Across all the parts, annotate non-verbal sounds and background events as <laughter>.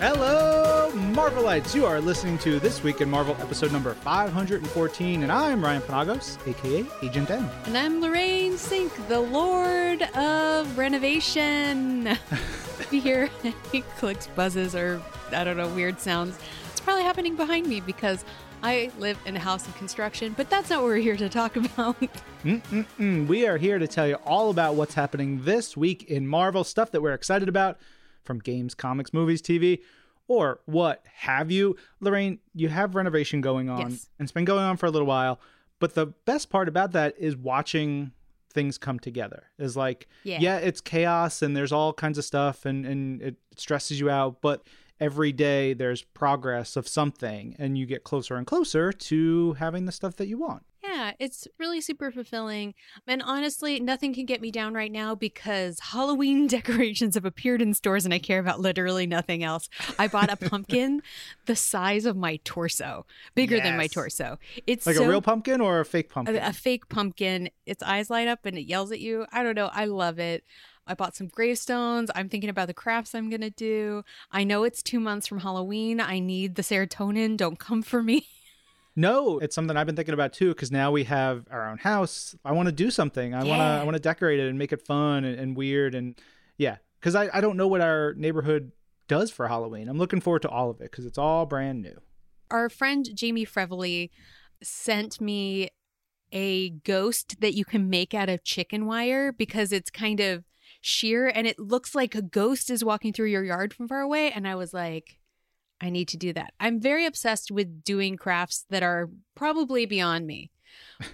Hello, Marvelites! You are listening to This Week in Marvel episode number 514, and I'm Ryan Panagos, aka Agent N. And I'm Lorraine Cink, the Lord of Renovation. if <laughs> you hear <laughs> any clicks, buzzes, or I don't know, weird sounds, it's probably happening behind me because I live in a house of construction, but that's not what we're here to talk <laughs> about. Mm-mm-mm. We are here to tell you all about what's happening this week in Marvel, stuff that we're excited about from games, comics, movies, TV, or what have you. Lorraine, you have renovation going on, Yes. and it's been going on for a little while. But the best part about that is watching things come together. Is like, Yeah. it's chaos and there's all kinds of stuff and, and it stresses you out, but every day there's progress of something and you get closer and closer to having the stuff that you want. Yeah, it's really super fulfilling. And honestly, nothing can get me down right now because Halloween <laughs> decorations have appeared in stores and I care about literally nothing else. I bought a <laughs> pumpkin the size of my torso, bigger than my torso. It's Like so a real pumpkin or a fake pumpkin? a, a fake pumpkin. Its eyes light up and it yells at you. I don't know. I love it. I bought some gravestones. I'm thinking about the crafts I'm going to do. I know it's two months from Halloween. I need the serotonin. Don't come for me. <laughs> No, it's something I've been thinking about too. Because now we have our own house. I want to do something. I want to. I want to decorate it and make it fun and, and weird and yeah. Because I I don't know what our neighborhood does for Halloween. I'm looking forward to all of it because it's all brand new. Our friend Jamie Frevele sent me a ghost that you can make out of chicken wire because it's kind of sheer and it looks like a ghost is walking through your yard from far away. And I was like, I need to do that. I'm very obsessed with doing crafts that are probably beyond me,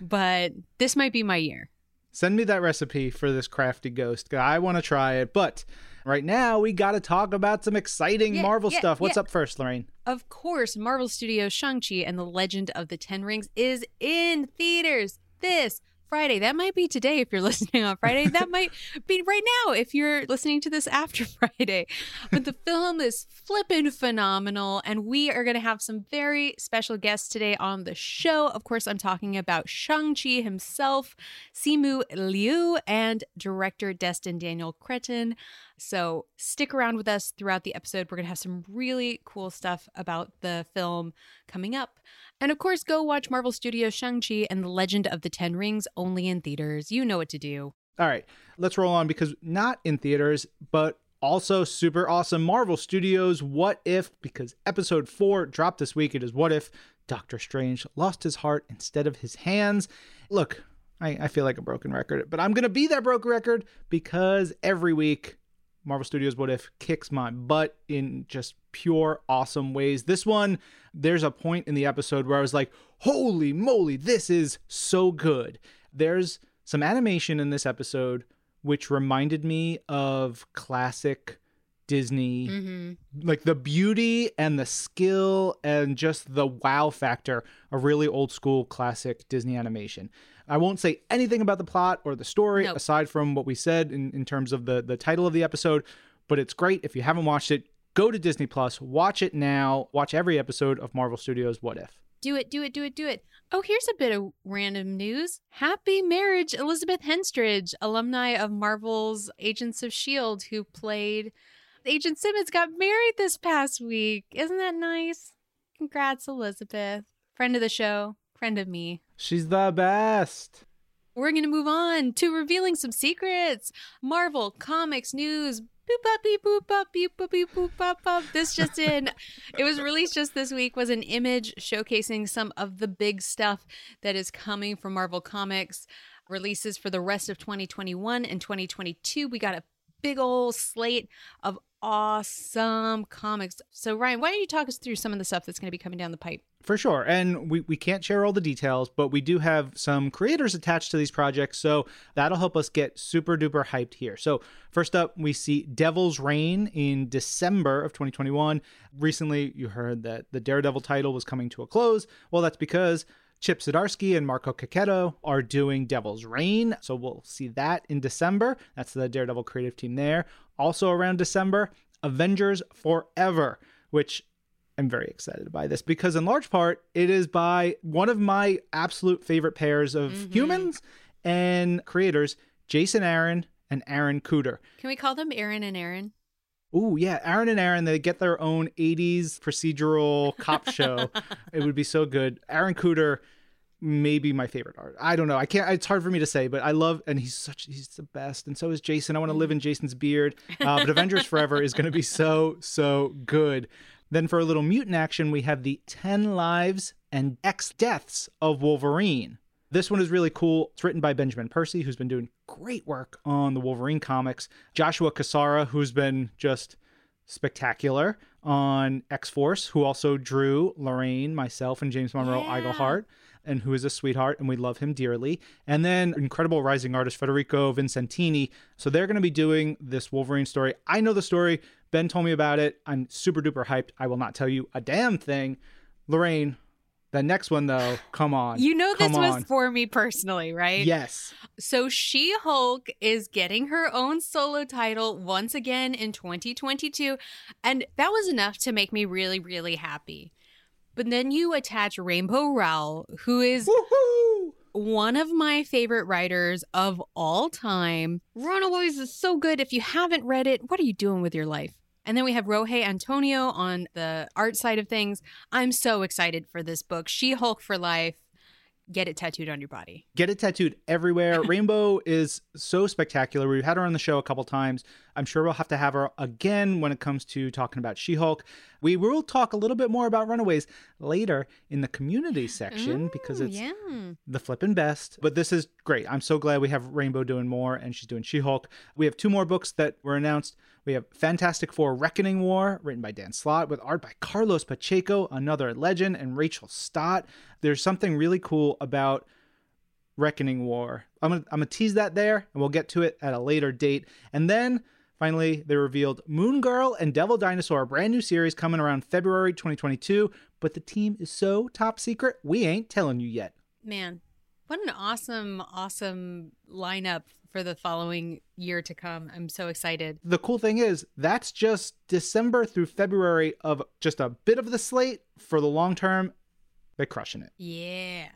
but this might be my year. Send me that recipe for this crafty ghost. I want to try it. But right now we got to talk about some exciting Yeah, Marvel yeah, stuff. What's yeah. up first, Lorraine? Of course, Marvel Studios' Shang-Chi and the Legend of the Ten Rings is in theaters this Friday. That might be today if you're <laughs> listening on Friday. That might be right now if you're listening to this after <laughs> Friday. But the film is flippin' phenomenal, and we are going to have some very special guests today on the show. Of course, I'm talking about Shang-Chi himself, Simu Liu, and director Destin Daniel Cretton. So stick around with us throughout the episode. We're going to have some really cool stuff about the film coming up. And of course, go watch Marvel Studios' Shang-Chi and the Legend of the Ten Rings only in theaters. You know what to do. All right, let's roll on because not in theaters, but also super awesome Marvel Studios What If, because episode four dropped this week. It is What If Doctor Strange lost his heart instead of his hands. Look, I, I feel like a broken record, but I'm going to be that broken record because every week Marvel Studios What If kicks my butt in just pure awesome ways. This one, there's a point in the episode where I was like, holy moly, this is so good. There's some animation in this episode which reminded me of classic Disney Mm-hmm. like the beauty and the skill and just the wow factor of really old school classic Disney animation. I won't say anything about the plot or the story Nope. aside from what we said in, in terms of the, the title of the episode, but it's great. If you haven't watched it, go to Disney Plus, watch it now, watch every episode of Marvel Studios What If. Do it, do it, do it, do it. Oh, here's a bit of random news. Happy marriage, Elizabeth Henstridge, alumni of Marvel's Agents of S.H.I.E.L.D., who played Agent Simmons, got married this past week. Isn't that nice? Congrats, Elizabeth. Friend of the show, friend of me. She's the best. We're going to move on to revealing some secrets. Marvel Comics News. Boop up beep boop up beep boop beep boop up up. This just in. it was released just this week. Was an image showcasing some of the big stuff that is coming from Marvel Comics. Releases for the rest of 2021 and 2022. We got a big old slate of awesome comics. So Ryan, why don't you talk us through some of the stuff that's going to be coming down the pipe? For sure. And we, we can't share all the details, but we do have some creators attached to these projects. So that'll help us get super duper hyped here. So, first up, we see Devil's Reign in December of 2021. Recently, you heard that the Daredevil title was coming to a close. Well, that's because Chip Zdarsky and Marco Checchetto are doing Devil's Reign. So we'll see that in December. That's the Daredevil creative team there. Also around December, Avengers Forever, which I'm very excited by this because, in large part, it is by one of my absolute favorite pairs of Mhm. humans and creators, Jason Aaron and Aaron Kuder. Can we call them Aaron and Aaron? Ooh, yeah, Aaron and Aaron, they get their own 80s procedural cop show. <laughs> it would be so good. Aaron Kuder maybe my favorite art. I don't know. I can't. It's hard for me to say, but I love, and he's such. He's the best, and so is Jason. I want to live in Jason's beard. Uh, but Avengers Forever is going to be so so good. Then for a little mutant action, we have the ten lives and X deaths of Wolverine. This one is really cool. It's written by Benjamin Percy, who's been doing great work on the Wolverine comics. Joshua Cassara, who's been just spectacular on X Force, who also drew Lorraine, myself, and James Monroe Yeah. Iglehart and who is a sweetheart, and we love him dearly. And then incredible rising artist Federico Vicentini. So they're going to be doing this Wolverine story. I know the story. Ben told me about it. I'm super duper hyped. I will not tell you a damn thing. Lorraine, the next one though, come on. You know this was for me personally, right? Yes. So She Hulk is getting her own solo title once again in 2022. And that was enough to make me really, really happy. But then you attach Rainbow Rowell, who is Woohoo! one of my favorite writers of all time. Runaways is so good. If you haven't read it, what are you doing with your life? And then we have Rogê Antônio on the art side of things. I'm so excited for this book, She Hulk for Life. Get it tattooed on your body. Get it tattooed everywhere. <laughs> Rainbow is so spectacular. We've had her on the show a couple times. I'm sure we'll have to have her again when it comes to talking about She Hulk. We will talk a little bit more about Runaways later in the community section mm, because it's yeah. the flippin' best. But this is great. I'm so glad we have Rainbow doing more and she's doing She Hulk. We have two more books that were announced. We have Fantastic Four Reckoning War, written by Dan Slott, with art by Carlos Pacheco, another legend, and Rachel Stott. There's something really cool about Reckoning War. I'm gonna I'm gonna tease that there, and we'll get to it at a later date. And then finally, they revealed Moon Girl and Devil Dinosaur, a brand new series coming around February 2022. But the team is so top secret, we ain't telling you yet. Man, what an awesome, awesome lineup for the following year to come. I'm so excited. The cool thing is that's just December through February of just a bit of the slate for the long term. They're crushing it. Yeah.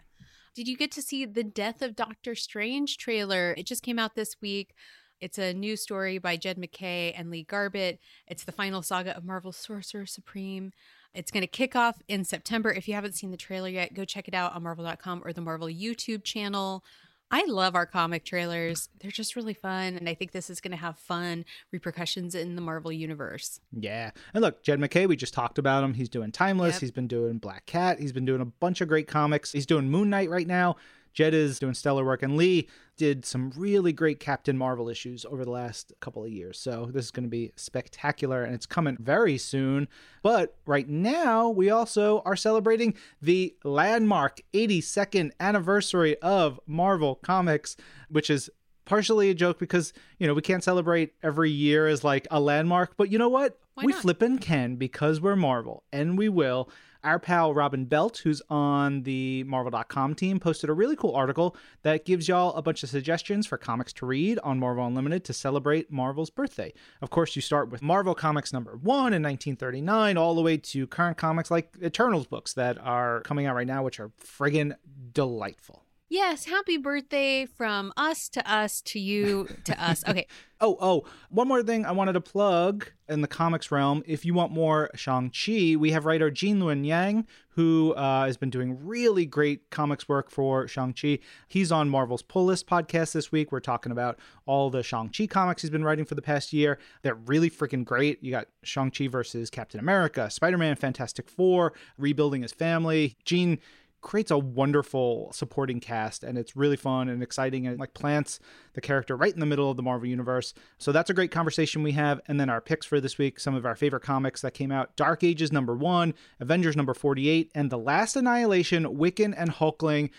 Did you get to see the Death of Doctor Strange trailer? It just came out this week. It's a new story by Jed MacKay and Lee Garbett. It's the final saga of Marvel Sorcerer Supreme. It's going to kick off in September. If you haven't seen the trailer yet, go check it out on marvel.com or the Marvel YouTube channel. I love our comic trailers. They're just really fun. And I think this is going to have fun repercussions in the Marvel universe. Yeah. And look, Jed MacKay, we just talked about him. He's doing Timeless. Yep. He's been doing Black Cat. He's been doing a bunch of great comics. He's doing Moon Knight right now. Jed is doing stellar work. And Lee did some really great Captain Marvel issues over the last couple of years. So this is going to be spectacular and it's coming very soon. But right now, we also are celebrating the landmark 82nd anniversary of Marvel Comics, which is partially a joke because, you know, we can't celebrate every year as like a landmark. But you know what? Why we not? flippin' can because we're Marvel and we will. Our pal Robin Belt, who's on the Marvel.com team, posted a really cool article that gives y'all a bunch of suggestions for comics to read on Marvel Unlimited to celebrate Marvel's birthday. Of course, you start with Marvel Comics number one in 1939, all the way to current comics like Eternals books that are coming out right now, which are friggin' delightful. Yes, happy birthday from us to us to you to us. Okay. <laughs> Oh, oh, one more thing I wanted to plug in the comics realm. If you want more Shang-Chi, we have writer Gene Luen Yang, who uh, has been doing really great comics work for Shang-Chi. He's on Marvel's Pull List podcast this week. We're talking about all the Shang-Chi comics he's been writing for the past year. They're really freaking great. You got Shang-Chi versus Captain America, Spider-Man, Fantastic Four, rebuilding his family. Gene creates a wonderful supporting cast and it's really fun and exciting and like plants the character right in the middle of the Marvel universe. So that's a great conversation we have. And then our picks for this week, some of our favorite comics that came out Dark Ages number one, Avengers number 48, and The Last Annihilation, Wiccan and Hulkling.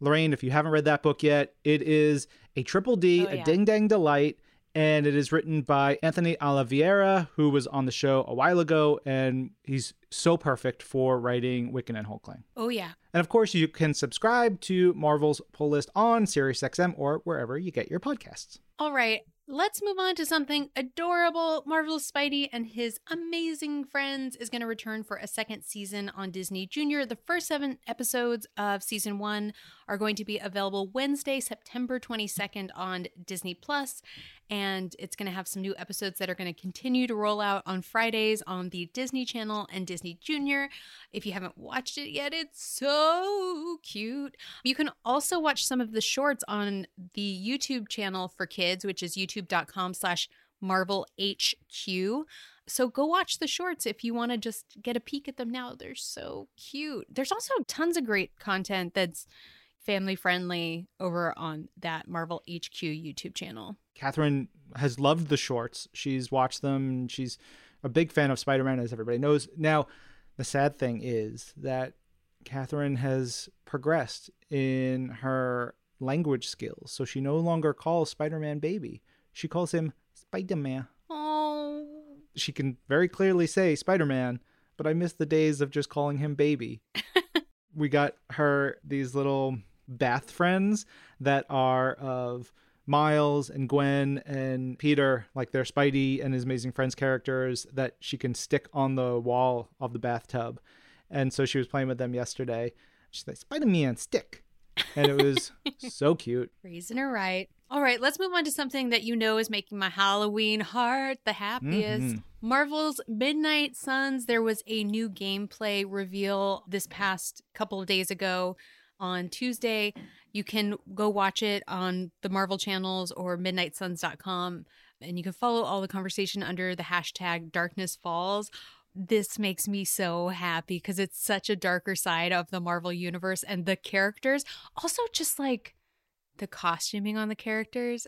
Lorraine, if you haven't read that book yet, it is a triple D, Oh, a ding dang delight. And it is written by Anthony Oliveira, who was on the show a while ago, and he's so perfect for writing Wiccan and Hulkling. Oh, yeah. And of course, you can subscribe to Marvel's Pull List on SiriusXM or wherever you get your podcasts. All right. Let's move on to something adorable. Marvelous Spidey and his amazing friends is going to return for a second season on Disney Junior. The first seven episodes of season one are going to be available Wednesday, September 22nd on Disney Plus. and it's going to have some new episodes that are going to continue to roll out on Fridays on the Disney Channel and Disney Junior. If you haven't watched it yet, it's so cute. You can also watch some of the shorts on the YouTube channel for kids, which is youtube.com slash Marvel HQ. So go watch the shorts if you want to just get a peek at them now. They're so cute. There's also tons of great content that's family friendly over on that Marvel HQ YouTube channel. Catherine has loved the shorts. She's watched them. she's a big fan of Spider Man, as everybody knows. Now, the sad thing is that Catherine has progressed in her language skills. So she no longer calls Spider Man baby. She calls him Spider Man. Oh. She can very clearly say Spider Man, but I miss the days of just calling him baby. <laughs> we got her these little bath friends that are of Miles and Gwen and Peter, like their Spidey and his Amazing Friends characters that she can stick on the wall of the bathtub. And so she was playing with them yesterday. She's like, Spider Man, stick. And it was <laughs> so cute. Raising her right. All right, let's move on to something that you know is making my Halloween heart the happiest. Mm-hmm. Marvel's Midnight Suns. There was a new gameplay reveal this past couple of days ago on Tuesday. You can go watch it on the Marvel channels or midnightsuns.com and you can follow all the conversation under the hashtag darkness falls. This makes me so happy because it's such a darker side of the Marvel universe and the characters. Also, just like the costuming on the characters.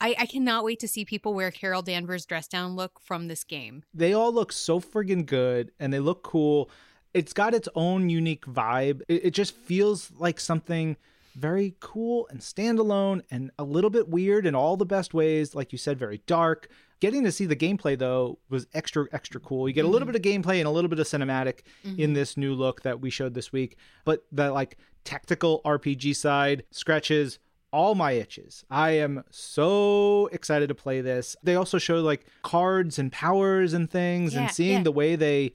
I, I cannot wait to see people wear Carol Danvers' dress down look from this game. They all look so friggin' good and they look cool it's got its own unique vibe. It, it just feels like something very cool and standalone and a little bit weird in all the best ways. Like you said, very dark. Getting to see the gameplay though was extra extra cool. You get a little mm-hmm. bit of gameplay and a little bit of cinematic mm-hmm. in this new look that we showed this week. But the like tactical RPG side scratches all my itches. I am so excited to play this. They also show like cards and powers and things yeah, and seeing yeah. the way they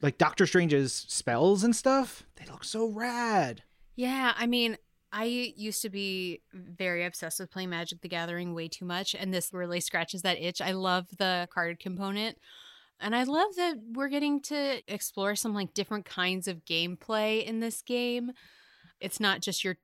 like Doctor Strange's spells and stuff. They look so rad. Yeah, I mean, I used to be very obsessed with playing Magic the Gathering way too much, and this really scratches that itch. I love the card component. And I love that we're getting to explore some like different kinds of gameplay in this game. It's not just your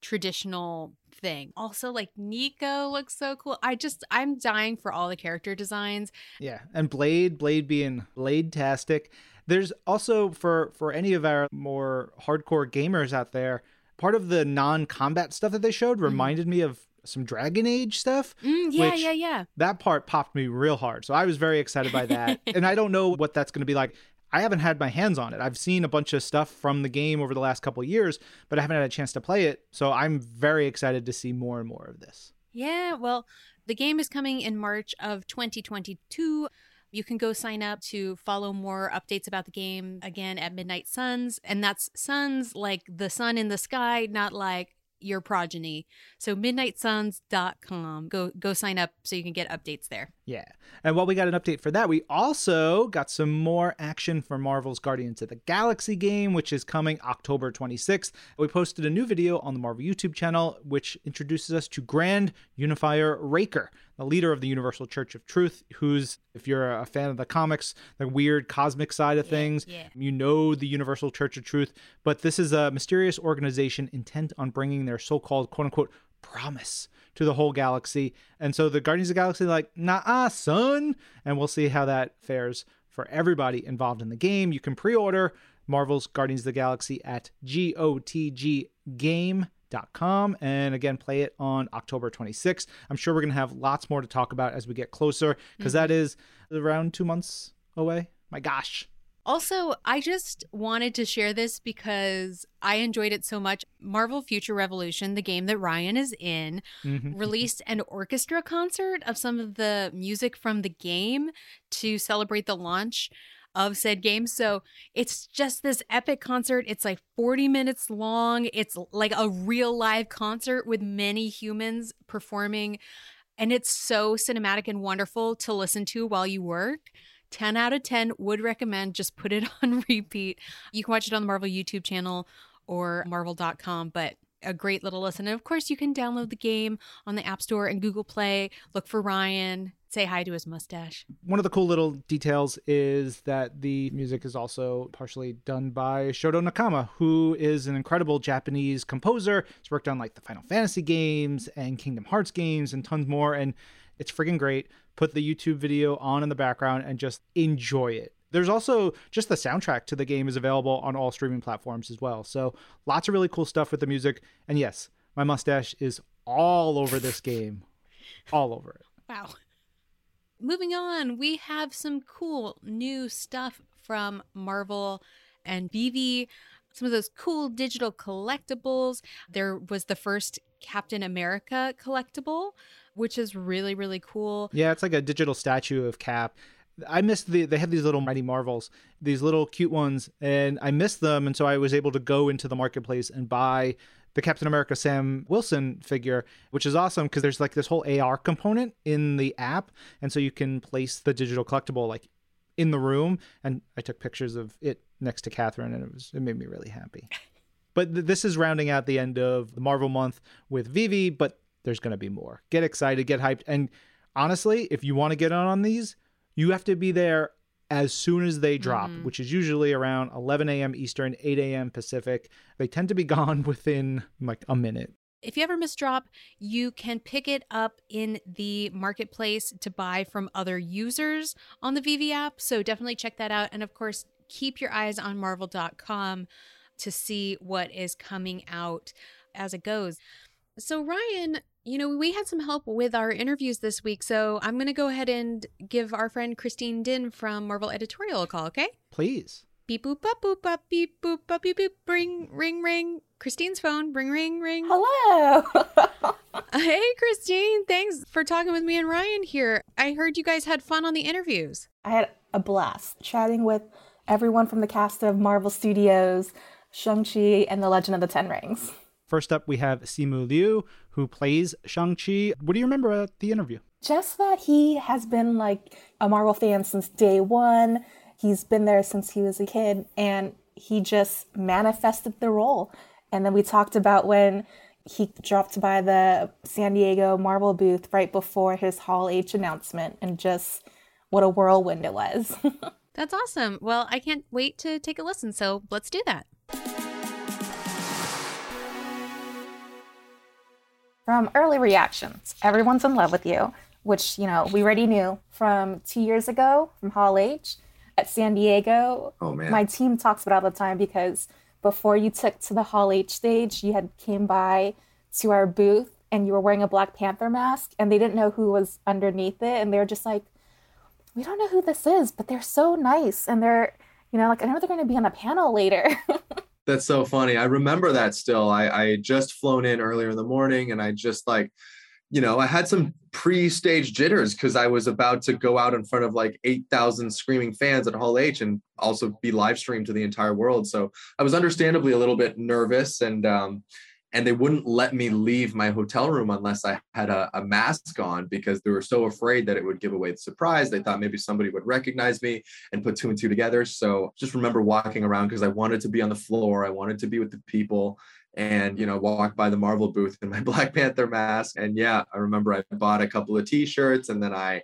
traditional thing. Also, like Nico looks so cool. I just I'm dying for all the character designs. Yeah, and Blade, Blade being Blade tastic. There's also for for any of our more hardcore gamers out there, part of the non-combat stuff that they showed mm-hmm. reminded me of some Dragon Age stuff. Mm, yeah, yeah, yeah. That part popped me real hard. So I was very excited by that. <laughs> and I don't know what that's going to be like. I haven't had my hands on it. I've seen a bunch of stuff from the game over the last couple years, but I haven't had a chance to play it. So I'm very excited to see more and more of this. Yeah, well, the game is coming in March of 2022. You can go sign up to follow more updates about the game again at Midnight Suns. And that's suns like the sun in the sky, not like your progeny. So midnightsuns.com. Go go sign up so you can get updates there. Yeah. And while we got an update for that, we also got some more action for Marvel's Guardians of the Galaxy game, which is coming October 26th. We posted a new video on the Marvel YouTube channel, which introduces us to Grand Unifier Raker, the leader of the Universal Church of Truth, who's, if you're a fan of the comics, the weird cosmic side of yeah, things, yeah. you know the Universal Church of Truth. But this is a mysterious organization intent on bringing their so called quote unquote promise to the whole galaxy. And so the Guardians of the Galaxy like, nah, son. And we'll see how that fares for everybody involved in the game. You can pre order Marvel's Guardians of the Galaxy at GOTGGame.com and again play it on October 26th. I'm sure we're going to have lots more to talk about as we get closer because mm-hmm. around two months away. My gosh. Also, I just wanted to share this because I enjoyed it so much. Marvel Future Revolution, the game that Ryan is in, mm-hmm. released an orchestra concert of some of the music from the game to celebrate the launch of said game. So it's just this epic concert. It's like 40 minutes long. It's like a real live concert with many humans performing. And it's so cinematic and wonderful to listen to while you work. 10 out of 10 would recommend just put it <laughs> on repeat. You can watch it on the Marvel YouTube channel or marvel.com, but a great little listen. And of course, you can download the game on the App Store and Google Play. Look for Ryan. Say hi to his mustache. One of the cool little details is that the music is also partially done by Shoto Nakama, who is an incredible Japanese composer. He's worked on like the Final Fantasy games and Kingdom Hearts games and tons more. And it's freaking great. Put the YouTube video on in the background and just enjoy it. There's also just the soundtrack to the game is available on all streaming platforms as well. So lots of really cool stuff with the music. And yes, my mustache is all over this game. All over it. Wow. Moving on, we have some cool new stuff from Marvel and VeVe. Some of those cool digital collectibles. There was the first Captain America collectible, which is really, really cool. Yeah, it's like a digital statue of Cap. I missed the they have these little mighty marvels, these little cute ones, and I missed them, and so I was able to go into the marketplace and buy the Captain America Sam Wilson figure, which is awesome because there's like this whole AR component in the app, and so you can place the digital collectible like in the room. And I took pictures of it next to Catherine, and it was it made me really happy. <laughs> But th- this is rounding out the end of the Marvel month with VeVe, but there's going to be more. Get excited, get hyped, and honestly, if you want to get on on these, you have to be there as soon as they drop, Mhm. which is usually around 11 a.m. Eastern, 8 a.m. Pacific. They tend to be <laughs> gone within like a minute. If you ever miss drop, you can pick it up in the marketplace to buy from other users on the VeVe app. So definitely check that out. And of course, keep your eyes on marvel.com to see what is coming out as it goes. So, Ryan, you know, we had some help with our interviews this week. So I'm going to go ahead and give our friend Christine Dinh from Marvel Editorial a call, okay? Please. Beep boop bop boop bop beep boop bop beep boop ring ring ring. Christine's phone. Ring ring ring. Hello. <laughs> Uh, hey, Christine. Thanks for talking with me and Ryan here. I heard you guys had fun on the interviews. I had a blast chatting with everyone from the cast of Marvel Studios, Shang-Chi, and The Legend of the Ten Rings. First up, we have Simu Liu, who plays Shang-Chi. What do you remember at the interview? Just that he has been like a Marvel fan since day one. He's been there since he was a kid, and he just manifested the role. And then we talked about when he dropped by the San Diego Marvel booth right before his Hall H announcement, and just what a whirlwind it was. <laughs> That's awesome. Well, I can't wait to take a listen. So let's do that. From early reactions, everyone's in love with you, which, you know, we already knew from two years ago from Hall H at San Diego. Oh man. My team talks about all the time because before you took to the Hall H stage, you had came by to our booth and you were wearing a Black Panther mask and they didn't know who was underneath it and they were just like, we don't know who this is, but they're so nice and they're, you know, like I know they're going to be on a panel later. <laughs> That's so funny. I remember that still. I, I just flown in earlier in the morning and I just like, you know, I had some pre-stage jitters because I was about to go out in front of like 8,000 screaming fans at Hall H and also be live streamed to the entire world. So I was understandably a little bit nervous and um and they wouldn't let me leave my hotel room unless I had a, a mask on because they were so afraid that it would give away the surprise. They thought maybe somebody would recognize me and put two and two together. So just remember walking around because I wanted to be on the floor. I wanted to be with the people and you know walk by the marvel booth in my <laughs> black panther mask and yeah i remember i bought a couple of t-shirts and then i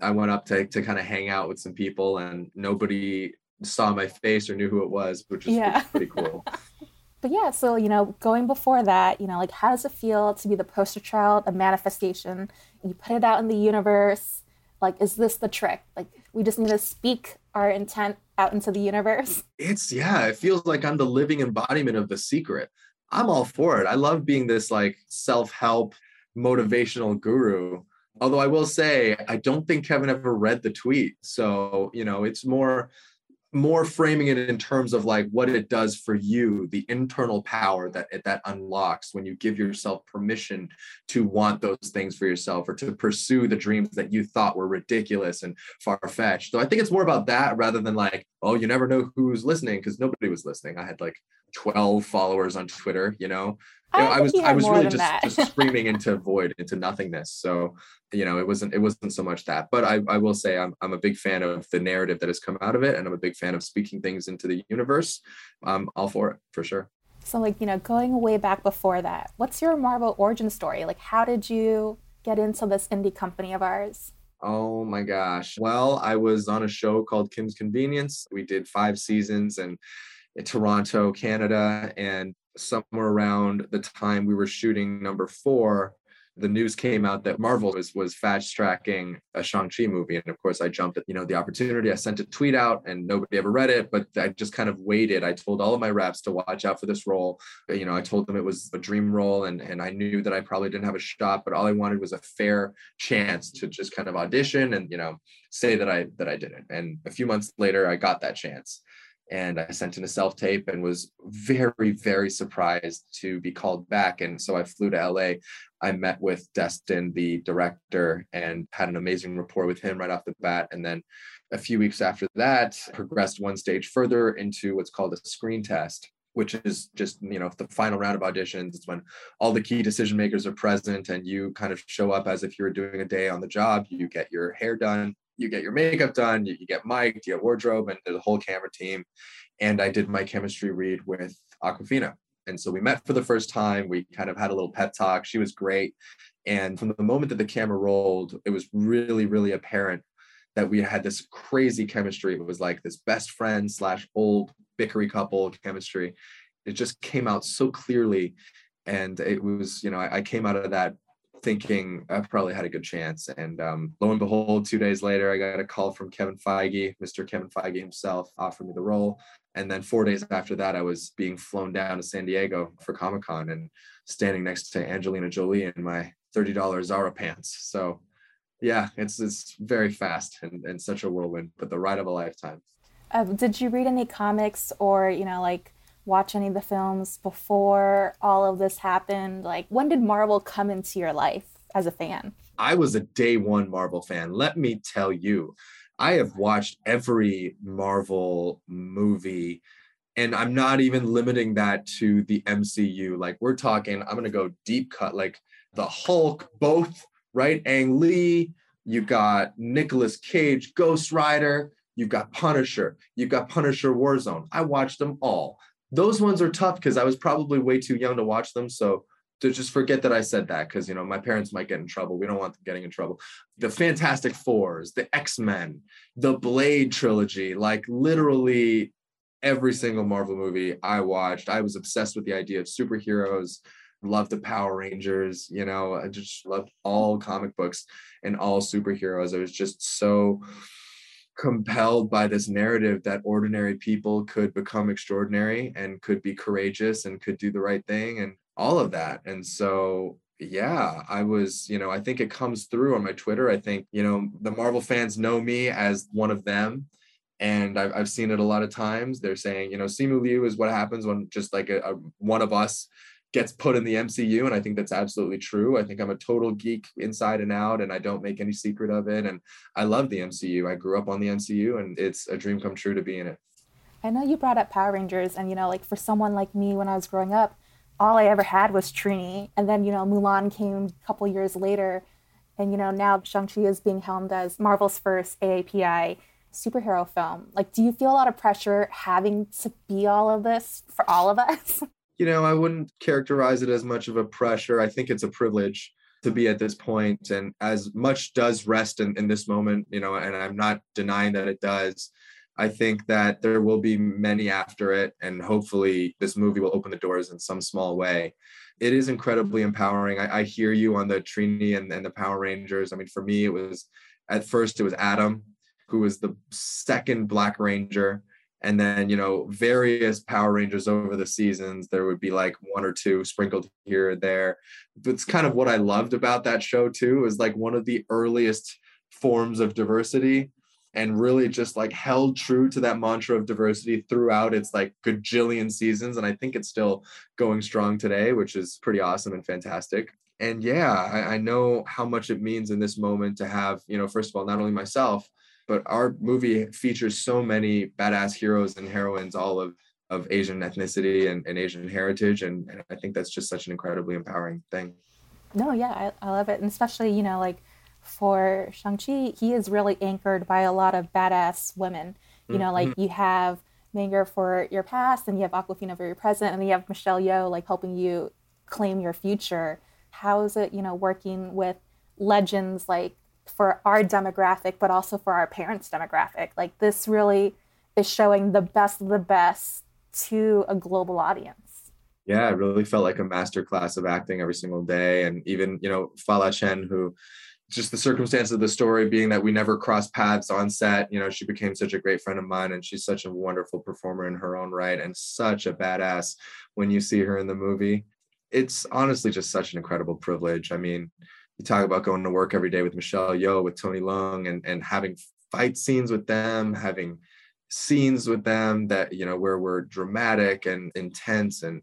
i went up to, to kind of hang out with some people and nobody saw my face or knew who it was which is, Yeah. which is pretty cool <laughs> But yeah, so you know, going before that, you know, like how does it feel to be the poster child of manifestation? You put it out in the universe. Like, is this the trick? Like, we just need to speak our intent out into the universe. it's yeah it feels like i'm the living embodiment of the secret i'm all for it i love being this like self-help motivational guru although i will say i don't think kevin ever read the tweet so you know it's more more framing it in terms of like what it does for you the internal power that it, that unlocks when you give yourself permission to want those things for yourself or to pursue the dreams that you thought were ridiculous and far-fetched. So i think it's more about that rather than like oh you never know who's listening because nobody was listening. I had like 12 followers on twitter you know You know, I I was I was really just, just screaming into void, into nothingness. So, you know, it wasn't it wasn't so much that. But I, I will say I'm I'm a big fan of the narrative that has come out of it, and I'm a big fan of speaking things into the universe. I'm all for it for sure. So, like, you know, going way back before that, what's your Marvel origin story? Like, how did you get into this indie company of ours? Oh my gosh. Well, I was on a show called Kim's Convenience. We did five seasons and in Toronto, Canada. And somewhere around the time we were shooting number four, the news came out that Marvel was was fast tracking a Shang-Chi movie. And of course I jumped at, you know, the opportunity. I sent a tweet out and nobody ever read it, but I just kind of waited. I told all of my reps to watch out for this role. You know, I told them it was a dream role and, and I knew that I probably didn't have a shot, but all I wanted was a fair chance to just kind of audition and, you know, say that I that I did it. And a few months later I got that chance and I sent in a self tape and was very, very surprised to be called back. And so I flew to LA. I met with Destin, the director, and had an amazing rapport with him right off the bat. And then a few weeks after that, progressed one stage further into what's called a screen test which is just you know the final round of auditions it's when all the key decision makers are present and you kind of show up as if you were doing a day on the job you get your hair done you get your makeup done, you, you get mic'd, you get wardrobe, and a whole camera team. And I did my chemistry read with Awkwafina. And so we met for the first time. We kind of had a little pep talk. She was great. And from the moment that the camera rolled, it was really, really apparent that we had this crazy chemistry. It was like this best friend slash old bickery couple chemistry. It just came out so clearly. And it was, you know, I, I came out of that thinking I probably had a good chance. And um, lo and behold, two days later, I got a call from Kevin Feige, Mr. Kevin Feige himself, offered me the role. And then four days after that, I was being flown down to San Diego for Comic Con and standing next to Angelina Jolie in my $30 Zara pants. So, yeah, it's it's very fast and, and such a whirlwind, but the ride of a lifetime. Uh, did you read any comics or, you know, like watch any of the films before all of this happened? Like, when did Marvel come into your life as a fan? I was a day one Marvel fan. Let me tell you, I have watched every Marvel movie, and I'm not even limiting that to the MCU. Like, we're talking, I'm going to go deep cut, like the Hulk, both, right? Ang Lee, you got Nicolas Cage, Ghost Rider. You've got Punisher. You've got Punisher Warzone. I watched them all those ones are tough because I was probably way too young to watch them. So to just forget that I said that because you know my parents might get in trouble. We don't want them getting in trouble. The Fantastic Fours, the X Men, the Blade trilogy, like literally every single Marvel movie I watched. I was obsessed with the idea of superheroes. Loved the Power Rangers. You know, I just loved all comic books and all superheroes. I was just so compelled by this narrative that ordinary people could become extraordinary and could be courageous and could do the right thing and all of that. And so yeah, I was, you know, I think it comes through on my Twitter. I think, you know, the Marvel fans know me as one of them. And I've, I've seen it a lot of times. They're saying, you know, Simu Liu is what happens when just like a, a one of us gets put in the MCU. And I think that's absolutely true. I think I'm a total geek inside and out, and I don't make any secret of it. And I love the MCU. I grew up on the MCU, and it's a dream come true to be in it. I know you brought up Power Rangers, and you know, like for someone like me when I was growing up, all I ever had was Trini. And then, you know, Mulan came a couple years later. And, you know, now Shang-Chi is being helmed as Marvel's first AAPI superhero film. Like, do you feel a lot of pressure having to be all of this for all of us? <laughs> you know, I wouldn't characterize it as much of a pressure. I think it's a privilege to be at this point and as much does rest in, in this moment you know and i'm not denying that it does. I think that there will be many after it and hopefully this movie will open the doors in some small way. It is incredibly empowering. I, I hear you on the trini and, and the power rangers. I mean for me it was at first it was adam who was the second black ranger and then you know various power rangers over the seasons there would be like one or two sprinkled here or there. It's kind of what i loved about that show too is like one of the earliest forms of diversity and really just like held true to that mantra of diversity throughout its like gajillion seasons and i think it's still going strong today which is pretty awesome and fantastic. And yeah I, I know how much it means in this moment to have you know first of all not only myself but our movie features so many badass heroes and heroines, all of of Asian ethnicity and, and Asian heritage, and, and, I think that's just such an incredibly empowering thing. No, yeah, I, I love it, and especially you know like for Shang Chi, he is really anchored by a lot of badass women. You know, like mm-hmm. you have Meng'er for your past, and you have Awkwafina for your present, and then you have Michelle Yeoh like helping you claim your future. How is it, you know, working with legends like for our demographic, but also for our parents' demographic? Like this really is showing the best of the best to a global audience. Yeah, it really felt like a master class of acting every single day. And even, you know, Fala Chen, who just the circumstance of the story being that we never crossed paths on set, you know, she became such a great friend of mine and she's such a wonderful performer in her own right and such a badass when you see her in the movie. It's honestly just such an incredible privilege. I mean, you talk about going to work every day with Michelle Yeoh, with Tony Leung, and, and having fight scenes with them, having scenes with them that you know where we're dramatic and intense and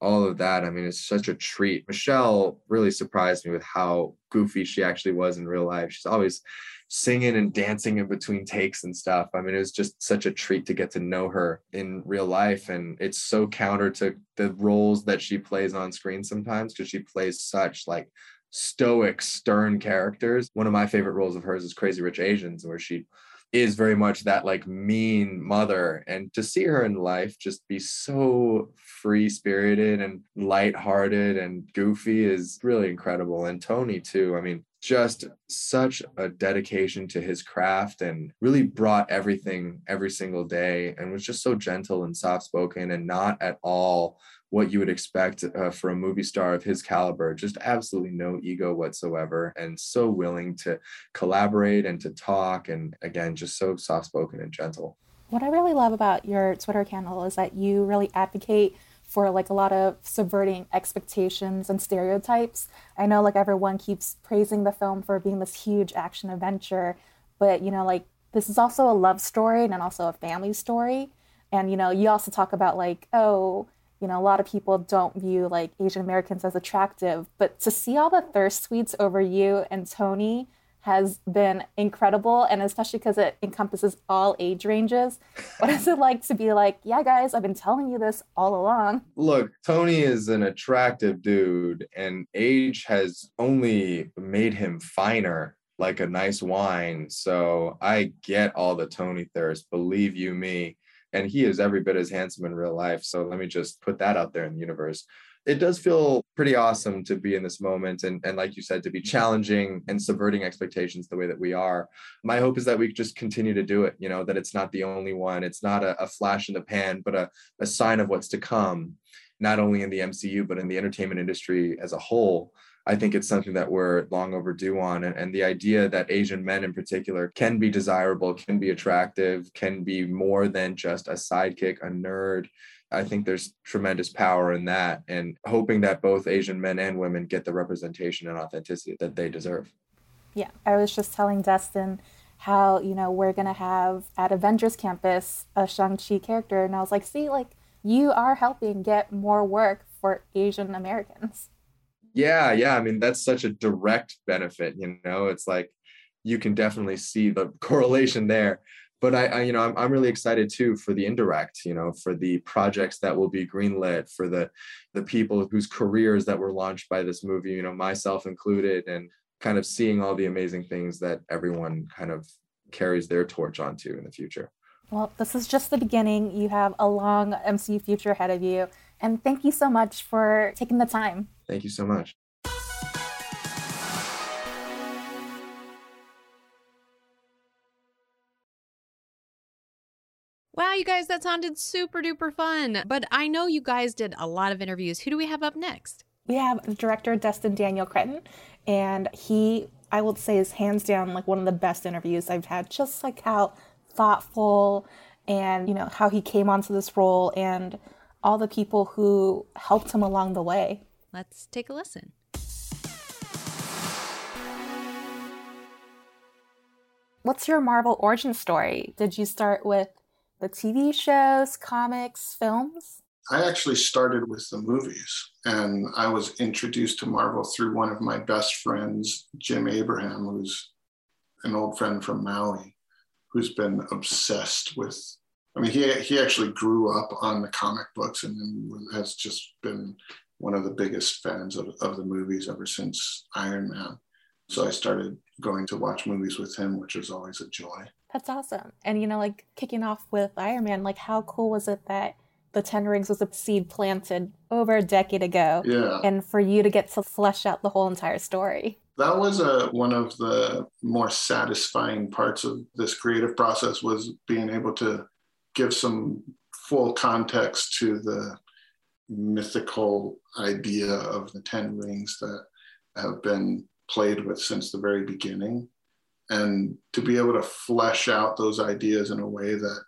all of that. I mean it's such a treat. Michelle really surprised me with how goofy she actually was in real life. She's always singing and dancing in between takes and stuff. I mean it was just such a treat to get to know her in real life and it's so counter to the roles that she plays on screen sometimes because she plays such like stoic stern characters. One of my favorite roles of hers is crazy rich asians where she is very much that like mean mother. And to see her in life just be so free spirited and light-hearted and goofy is really incredible. And tony too. I mean just such a dedication to his craft and really brought everything every single day and was just so gentle and soft spoken and not at all what you would expect uh, for a movie star of his caliber just absolutely no ego whatsoever and so willing to collaborate and to talk and again just so soft spoken and gentle. What i really love about your twitter channel is that you really advocate for like a lot of subverting expectations and stereotypes. I know like everyone keeps praising the film for being this huge action adventure but you know like this is also a love story and also a family story. And you know you also talk about like oh you know, a lot of people don't view like Asian Americans as attractive, but to see all the thirst tweets over you and Tony has been incredible and especially because it encompasses all age ranges <laughs> what is it like to be like yeah guys i've been telling you this all along. Look tony is an attractive dude and age has only made him finer like a nice wine so i get all the tony thirst believe you me and he is every bit as handsome in real life. So let me just put that out there in the universe. It does feel pretty awesome to be in this moment and, and like you said, to be challenging and subverting expectations the way that we are. My hope is that we just continue to do it, you know, that it's not the only one. It's not a, a flash in the pan, but a, a sign of what's to come, not only in the MCU, but in the entertainment industry as a whole. I think it's something that we're long overdue on. And, and, the idea that Asian men in particular can be desirable, can be attractive, can be more than just a sidekick, a nerd. I think there's tremendous power in that and hoping that both Asian men and women get the representation and authenticity that they deserve. Yeah, I was just telling Destin how, you know, we're going to have at Avengers Campus a Shang-Chi character. And I was like, see, like, you are helping get more work for Asian Americans yeah yeah i mean that's such a direct benefit you know it's like you can definitely see the <laughs> correlation there. But I, I, you know I'm, I'm really excited too for the indirect you know for the projects that will be greenlit for the the people whose careers that were launched by this movie you know myself included and kind of seeing all the amazing things that everyone kind of carries their torch onto in the future. Well this is just the beginning. You have a long mcu future ahead of you and thank you so much for taking the time Thank you so much. Wow, you guys, that sounded super duper fun. But I know you guys did a lot of interviews. Who do we have up next? We have the director Destin Daniel Cretton, and he, I would say, is hands down like one of the best interviews I've had. Just like how thoughtful and you know how he came onto this role and all the people who helped him along the way. Let's take a listen. What's your Marvel origin story? Did you start with the TV shows, comics, films? I actually started with the movies, and I was introduced to Marvel through one of my best friends, Jim Abraham, who's an old friend from Maui, who's been obsessed with. I mean, he he actually grew up on the comic books and has just been one of the biggest fans of, of the movies ever since Iron Man. So I started going to watch movies with him, which was always a joy. That's awesome. And you know, like kicking off with Iron Man, like how cool was it that the Ten Rings was a seed planted over a decade ago? Yeah. And for you to get to flesh out the whole entire story. That was a, one of the more satisfying parts of this creative process was being able to give some full context to the mythical idea of the Ten Rings that have been played with since the very beginning. And to be able to flesh out those ideas in a way that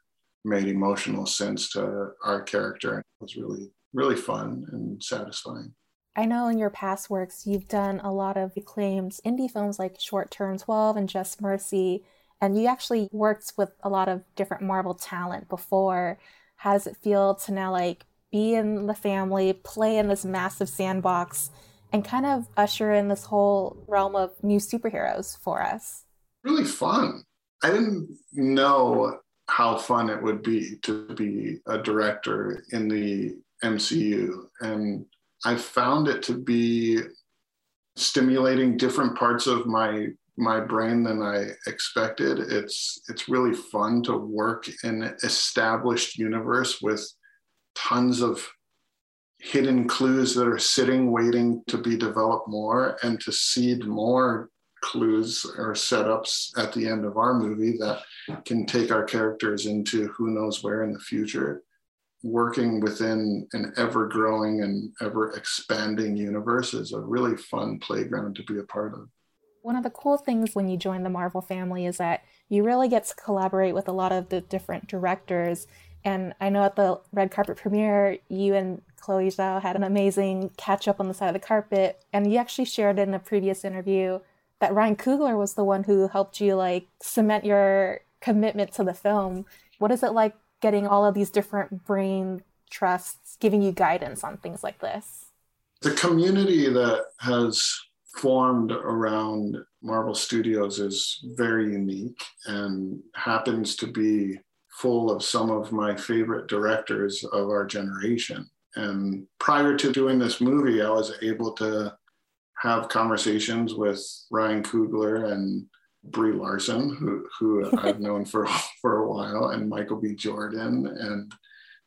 made emotional sense to our character was really, really fun and satisfying. I know in your past works, you've done a lot of acclaimed indie films like Short Term 12 and Just Mercy, and you actually worked with a lot of different Marvel talent before. How does it feel to now like be in the family, play in this massive sandbox, and kind of usher in this whole realm of new superheroes for us? Really fun. I didn't know how fun it would be to be a director in the MCU. And I found it to be stimulating different parts of my my brain than I expected. It's it's really fun to work in an established universe with tons of hidden clues that are sitting waiting to be developed more and to seed more clues or setups at the end of our movie that can take our characters into who knows where in the future working within an ever growing and ever expanding universe is a really fun playground to be a part of one of the cool things when you join the Marvel family is that you really get to collaborate with a lot of the different directors. And I know at the red carpet premiere, you and Chloe Zhao had an amazing catch up on the side of the carpet. And you actually shared in a previous interview that Ryan Coogler was the one who helped you like cement your commitment to the film. What is it like getting all of these different brain trusts giving you guidance on things like this? The community that has formed around Marvel Studios is very unique and happens to be full of some of my favorite directors of our generation. And prior to doing this movie, I was able to have conversations with Ryan Coogler and Brie Larson, who, who <laughs> I've known for, for a while, and Michael B. Jordan. And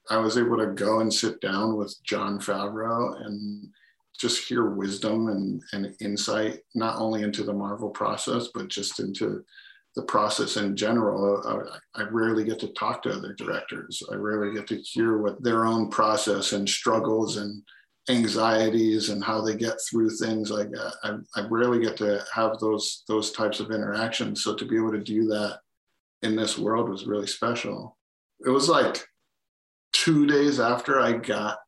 I was able to go and sit down with Jon Favreau and just hear wisdom and, and insight, not only into the Marvel process, but just into the process in general. I, I, rarely get to talk to other directors. I rarely get to hear what their own process and struggles and anxieties and how they get through things like. Uh, I, I rarely get to have those those types of interactions. So to be able to do that in this world was really special. It was like two days after I got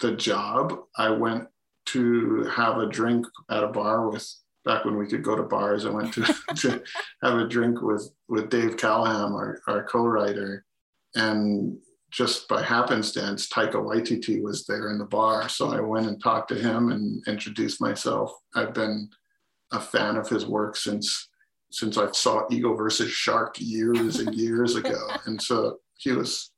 the job, I went to have a drink at a bar with back when we could go to bars. I went to, <laughs> to have a drink with with Dave Callaham, our, our co-writer, and just by happenstance, Taika Waititi was there in the bar. So I went and talked to him and introduced myself. I've been a fan of his work since since I saw Eagle versus Shark years and years ago. <laughs> And so he was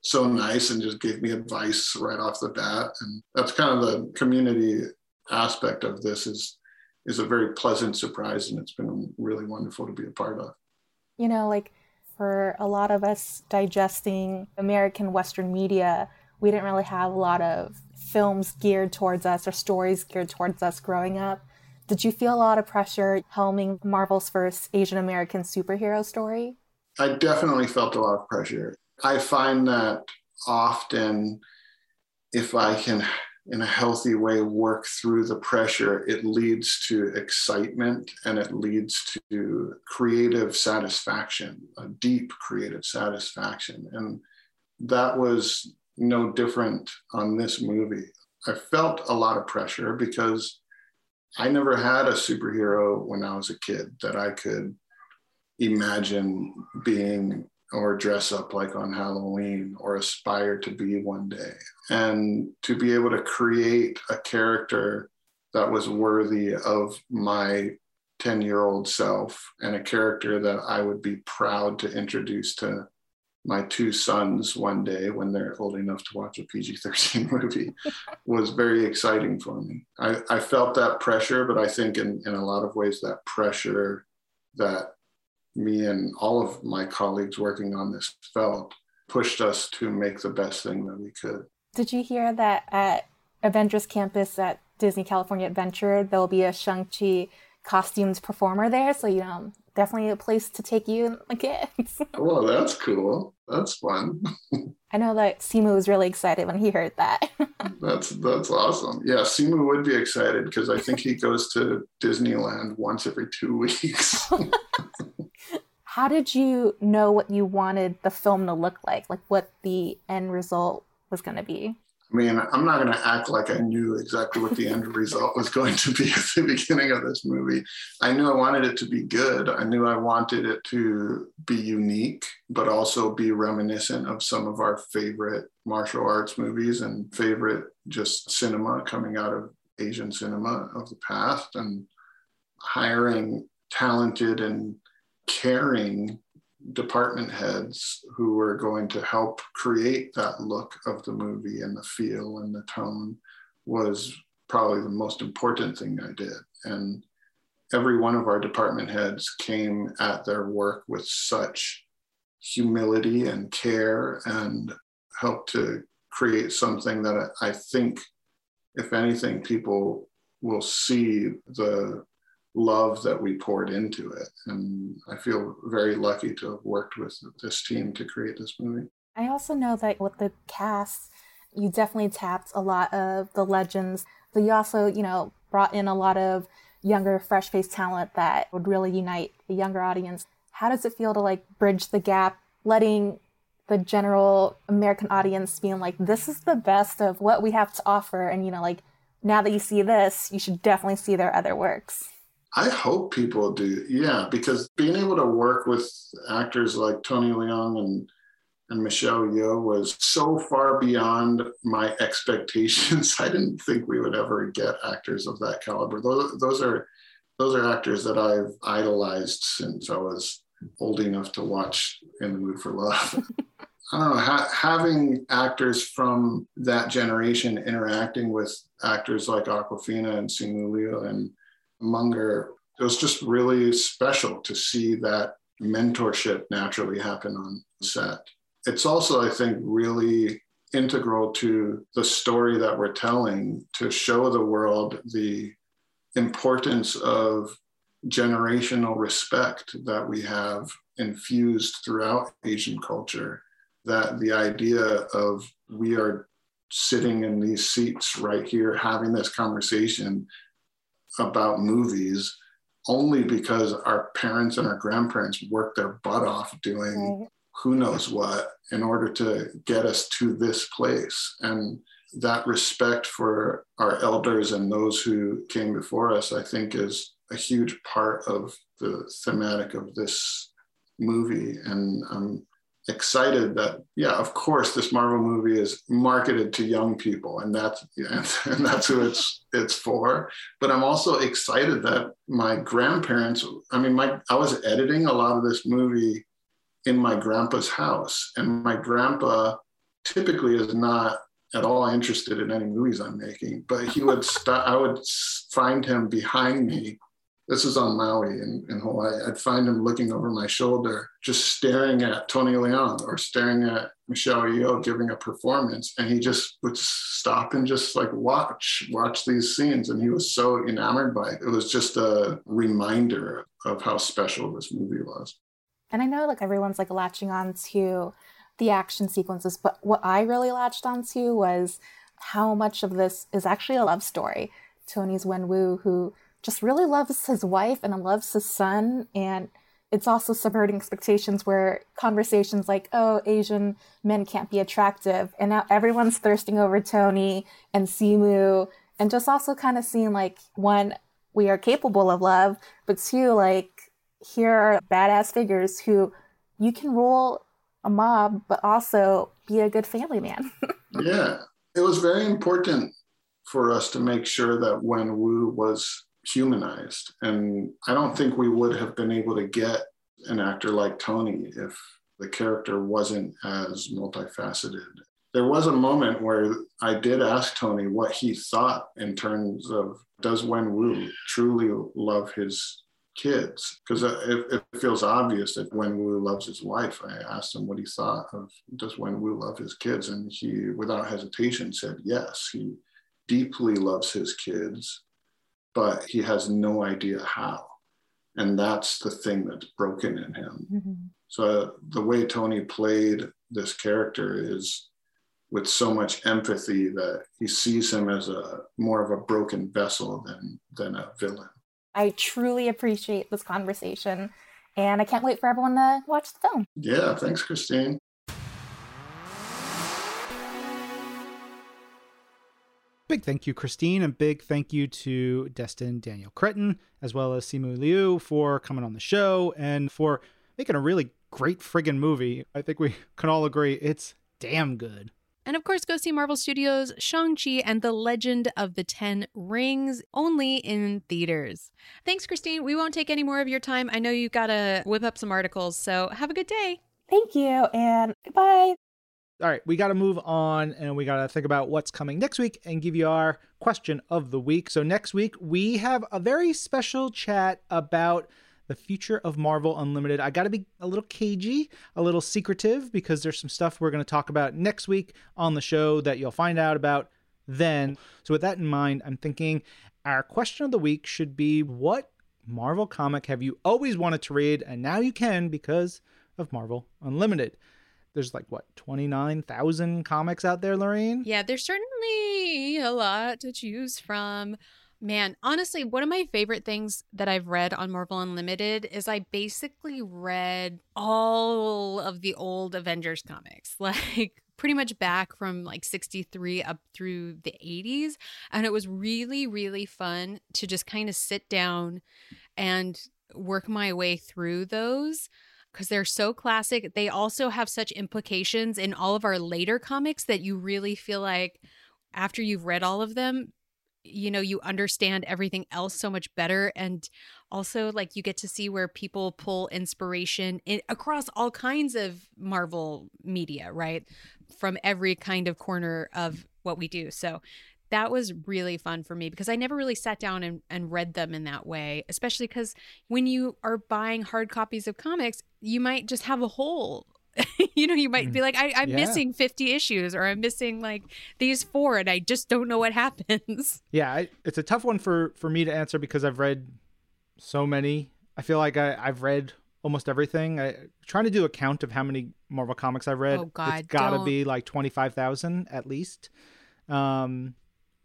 so nice and just gave me advice right off the bat. And that's kind of the community aspect of this is is a very pleasant surprise and it's been really wonderful to be a part of. You know, like for a lot of us digesting American Western media, we didn't really have a lot of films geared towards us or stories geared towards us growing up. Did you feel a lot of pressure helming Marvel's first Asian American superhero story? I definitely felt a lot of pressure. I find that often if I can, in a healthy way, work through the pressure, it leads to excitement and it leads to creative satisfaction, a deep creative satisfaction. And that was no different on this movie. I felt a lot of pressure because I never had a superhero when I was a kid that I could imagine being or dress up like on Halloween or aspire to be one day. And to be able to create a character that was worthy of my 10 year old self and a character that I would be proud to introduce to my two sons one day when they're old enough to watch a PG 13 <laughs> movie <laughs> was very exciting for me. I, I felt that pressure, but I think in, in a lot of ways that pressure that me and all of my colleagues working on this felt pushed us to make the best thing that we could. Did you hear that at Avengers Campus at Disney California Adventure, there'll be a Shang-Chi costumes performer there? So, you know, definitely a place to take you and the kids. <laughs> well, that's cool. That's fun. <laughs> I know that Simu was really excited when he heard that. <laughs> that's that's awesome. Yeah, Simu would be excited because I think he goes to Disneyland once every two weeks. How did you know what you wanted the film to look like? Like what the end result was going to be? I mean, I'm not going to act like I knew exactly what the end <laughs> result was going to be at the beginning of this movie. I knew I wanted it to be good. I knew I wanted it to be unique, but also be reminiscent of some of our favorite martial arts movies and favorite just cinema coming out of Asian cinema of the past and hiring talented and caring department heads who were going to help create that look of the movie and the feel and the tone was probably the most important thing I did. And every one of our department heads came at their work with such humility and care and helped to create something that I think, if anything, people will see the love that we poured into it. And I feel very lucky to have worked with this team to create this movie. I also know that with the cast, you definitely tapped a lot of the legends, but you also, you know, brought in a lot of younger, fresh faced talent that would really unite the younger audience. How does it feel to like bridge the gap, letting the general American audience being like, this is the best of what we have to offer? And, you know, like, now that you see this, you should definitely see their other works. I hope people do. Yeah, because being able to work with actors like Tony Leung and and Michelle Yeoh was so far beyond my <laughs> expectations. I didn't think we would ever get actors of that caliber. Those, those are those are actors that I've idolized since I was old enough to watch In the Mood for Love. <laughs> I don't know, ha- having actors from that generation interacting with actors like Awkwafina and Simu Liu and Meng'er, it was just really special to see that mentorship naturally happen on set. It's also, I think, really integral to the story that we're telling to show the world the importance of generational respect that we have infused throughout Asian culture. That the idea of we are sitting in these seats right here having this conversation about movies only because our parents and our grandparents worked their butt off doing right. who knows what in order to get us to this place. And that respect for our elders and those who came before us, I think, is a huge part of the thematic of this movie. And I'm excited that yeah of course this marvel movie is marketed to young people and that's <laughs> and that's who it's it's for. But i'm also excited that my grandparents i mean my i was editing a lot of this movie in my grandpa's house and my grandpa typically is not at all interested in any movies i'm making but he would <laughs> stop i would find him behind me this is on Maui in, in Hawaii. I'd find him looking over my shoulder, just staring at Tony Leung or staring at Michelle Yeoh giving a performance. And he just would stop and just like watch, watch these scenes. And he was so enamored by it. It was just a reminder of how special this movie was. And I know like everyone's like latching on to the action sequences, but what I really latched onto was how much of this is actually a love story. Tony's Wenwu, who just really loves his wife and loves his son. And it's also subverting expectations where conversations like, oh, Asian men can't be attractive. And now everyone's thirsting over Tony and Simu. And just also kind of seeing like, one, we are capable of love, but two, like, here are badass figures who you can rule a mob, but also be a good family man. <laughs> yeah. It was very important for us to make sure that Wenwu was humanized. And I don't think we would have been able to get an actor like Tony if the character wasn't as multifaceted. There was a moment where I did ask Tony what he thought in terms of does Wenwu truly love his kids because it, it, feels obvious that Wenwu loves his wife. I asked him what he thought of does Wenwu love his kids, and he, without hesitation, said yes. He deeply loves his kids, but he has no idea how, and that's the thing that's broken in him. Mm-hmm. So the way Tony played this character is with so much empathy that he sees him as a more of a broken vessel than than a villain. I truly appreciate this conversation and I can't wait for everyone to watch the film. Yeah, thanks Christine. Big thank you, Christine, and big thank you to Destin Daniel Cretton, as well as Simu Liu for coming on the show and for making a really great friggin' movie. I think we <laughs> can all agree it's damn good. And of course, go see Marvel Studios' Shang-Chi and the Legend of the Ten Rings only in theaters. Thanks, Christine. We won't take any more of your time. I know you've got to whip up some articles, so have a good day. Thank you, and goodbye. All right, we got to move on and we got to think about what's coming next week and give you our question of the week. So, next week, we have a very special chat about the future of Marvel Unlimited. I got to be a little cagey, a little secretive, because there's some stuff we're going to talk about next week on the show that you'll find out about then. So, with that in mind, I'm thinking our question of the week should be what Marvel comic have you always wanted to read and now you can because of Marvel Unlimited? There's like what 29,000 comics out there, Lorraine? Yeah, there's certainly a lot to choose from. Man, honestly, one of my favorite things that I've read on Marvel Unlimited is I basically read all of the old Avengers comics, <laughs> like pretty much back from like 63 up through the 80s. And it was really, really fun to just kind of sit down and work my way through those because they're so classic. They also have such implications in all of our later comics that you really feel like after you've read all of them, you know you understand everything else so much better and also like you get to see where people pull inspiration in, across all kinds of marvel media right from every kind of corner of what we do so that was really fun for me because I never really sat down and, and read them in that way, especially because when you are buying hard copies of comics, you might just have a hole <laughs> you know, you might be mm. like, I, am yeah. missing 50 issues or I'm missing like these four and I just don't know what <laughs> happens. Yeah, I, it's a tough one for, for me to answer because I've read so many. I feel like I, I've read almost everything. I trying to do a count of how many Marvel comics I've read. Oh God, it's got to be like twenty five thousand at least. Um,